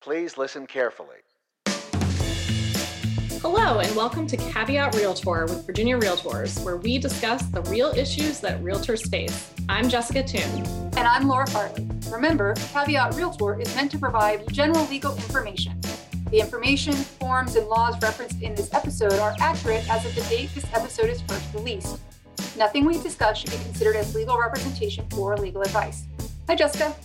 Please listen carefully. Hello, and welcome to Caveat Realtor with Virginia Realtors, where we discuss the real issues that realtors face. I'm Jessica Toon. And I'm Laura Farley. Remember, Caveat Realtor is meant to provide general legal information. The information, forms, and laws referenced in this episode are accurate as of the date this episode is first released. Nothing we discuss should be considered as legal representation or legal advice. Hi, Jessica.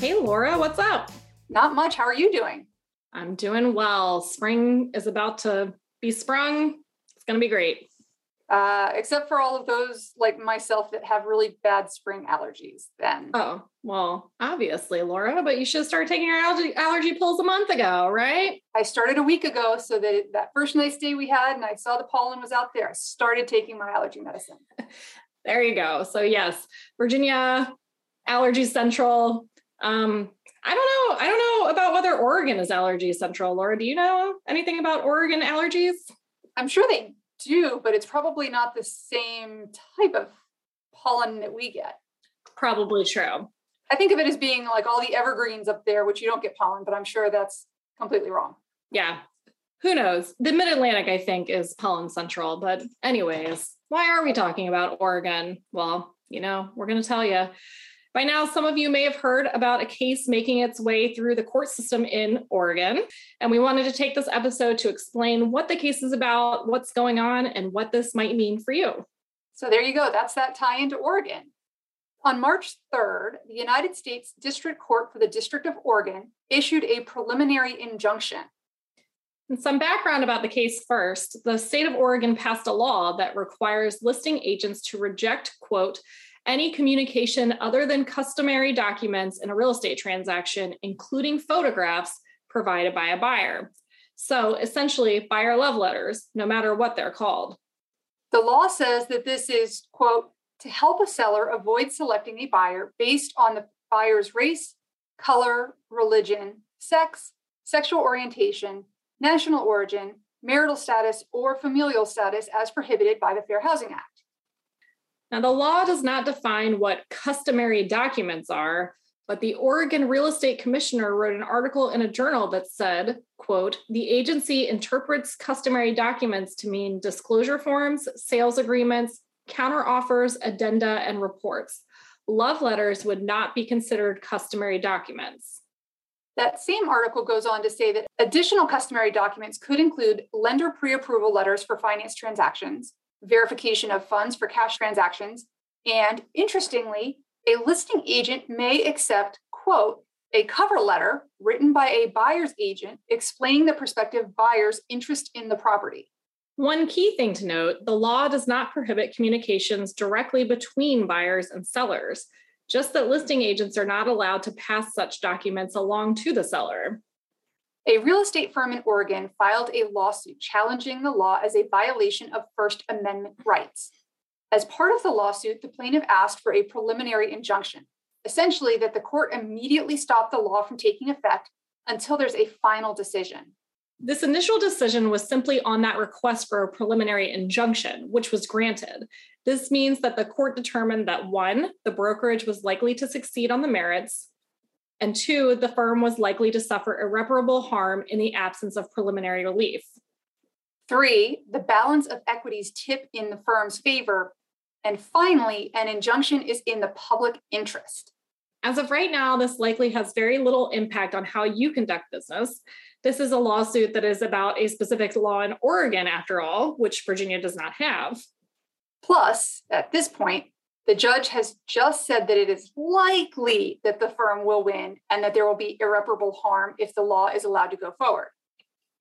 Hey, Laura, what's up? Not much. How are you doing? I'm doing well. Spring is about to be sprung. It's going to be great. Uh, except for all of those like myself that have really bad spring allergies, then. Oh, well, obviously, Laura, but you should have started taking your allergy, allergy pills a month ago, right? I started a week ago. So that that first nice day we had and I saw the pollen was out there, I started taking my allergy medicine. there you go. So, yes, Virginia, Allergy Central. Um, I don't know. I don't know about whether Oregon is allergy central. Laura, do you know anything about Oregon allergies? I'm sure they do, but it's probably not the same type of pollen that we get. Probably true. I think of it as being like all the evergreens up there, which you don't get pollen, but I'm sure that's completely wrong. Yeah. Who knows? The mid Atlantic, I think, is pollen central. But, anyways, why are we talking about Oregon? Well, you know, we're going to tell you. By now, some of you may have heard about a case making its way through the court system in Oregon. And we wanted to take this episode to explain what the case is about, what's going on, and what this might mean for you. So there you go. That's that tie into Oregon. On March 3rd, the United States District Court for the District of Oregon issued a preliminary injunction. And some background about the case first. The state of Oregon passed a law that requires listing agents to reject, quote, any communication other than customary documents in a real estate transaction, including photographs provided by a buyer. So essentially, buyer love letters, no matter what they're called. The law says that this is, quote, to help a seller avoid selecting a buyer based on the buyer's race, color, religion, sex, sexual orientation, national origin, marital status, or familial status as prohibited by the Fair Housing Act. Now, the law does not define what customary documents are, but the Oregon Real Estate Commissioner wrote an article in a journal that said, quote, the agency interprets customary documents to mean disclosure forms, sales agreements, counteroffers, addenda, and reports. Love letters would not be considered customary documents. That same article goes on to say that additional customary documents could include lender pre approval letters for finance transactions, verification of funds for cash transactions. And interestingly, a listing agent may accept, quote, a cover letter written by a buyer's agent explaining the prospective buyer's interest in the property. One key thing to note the law does not prohibit communications directly between buyers and sellers, just that listing agents are not allowed to pass such documents along to the seller. A real estate firm in Oregon filed a lawsuit challenging the law as a violation of First Amendment rights. As part of the lawsuit, the plaintiff asked for a preliminary injunction, essentially, that the court immediately stop the law from taking effect until there's a final decision. This initial decision was simply on that request for a preliminary injunction, which was granted. This means that the court determined that one, the brokerage was likely to succeed on the merits, and two, the firm was likely to suffer irreparable harm in the absence of preliminary relief. Three, the balance of equities tip in the firm's favor. And finally, an injunction is in the public interest. As of right now, this likely has very little impact on how you conduct business. This is a lawsuit that is about a specific law in Oregon, after all, which Virginia does not have. Plus, at this point, the judge has just said that it is likely that the firm will win and that there will be irreparable harm if the law is allowed to go forward.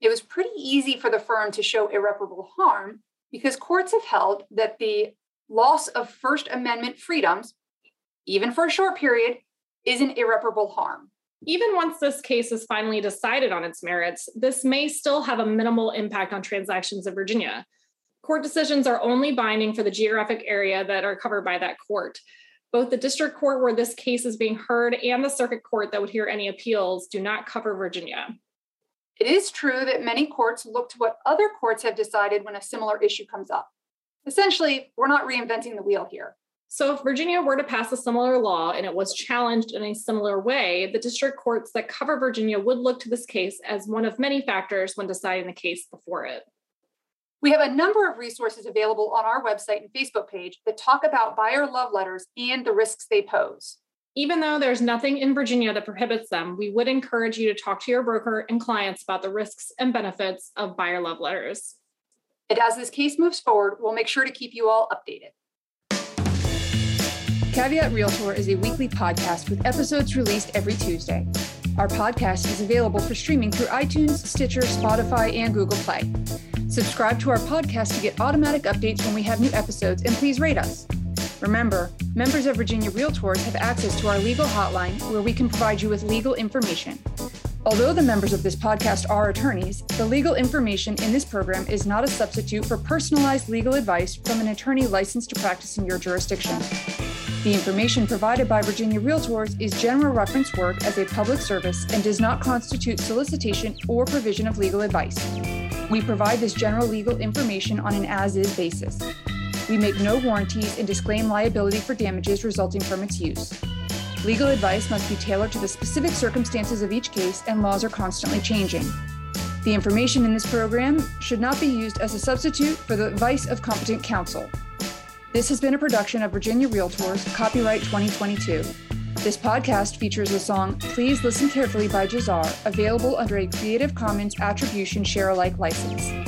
It was pretty easy for the firm to show irreparable harm because courts have held that the loss of First Amendment freedoms, even for a short period, is an irreparable harm. Even once this case is finally decided on its merits, this may still have a minimal impact on transactions in Virginia. Court decisions are only binding for the geographic area that are covered by that court. Both the district court where this case is being heard and the circuit court that would hear any appeals do not cover Virginia. It is true that many courts look to what other courts have decided when a similar issue comes up. Essentially, we're not reinventing the wheel here. So, if Virginia were to pass a similar law and it was challenged in a similar way, the district courts that cover Virginia would look to this case as one of many factors when deciding the case before it. We have a number of resources available on our website and Facebook page that talk about buyer love letters and the risks they pose. Even though there's nothing in Virginia that prohibits them, we would encourage you to talk to your broker and clients about the risks and benefits of buyer love letters. And as this case moves forward, we'll make sure to keep you all updated. Caveat Realtor is a weekly podcast with episodes released every Tuesday. Our podcast is available for streaming through iTunes, Stitcher, Spotify, and Google Play. Subscribe to our podcast to get automatic updates when we have new episodes, and please rate us. Remember, members of Virginia Realtors have access to our legal hotline where we can provide you with legal information. Although the members of this podcast are attorneys, the legal information in this program is not a substitute for personalized legal advice from an attorney licensed to practice in your jurisdiction. The information provided by Virginia Realtors is general reference work as a public service and does not constitute solicitation or provision of legal advice. We provide this general legal information on an as is basis. We make no warranties and disclaim liability for damages resulting from its use. Legal advice must be tailored to the specific circumstances of each case, and laws are constantly changing. The information in this program should not be used as a substitute for the advice of competent counsel. This has been a production of Virginia Realtors, copyright 2022. This podcast features the song Please Listen Carefully by Jahzzar, available under a Creative Commons Attribution Share Alike license.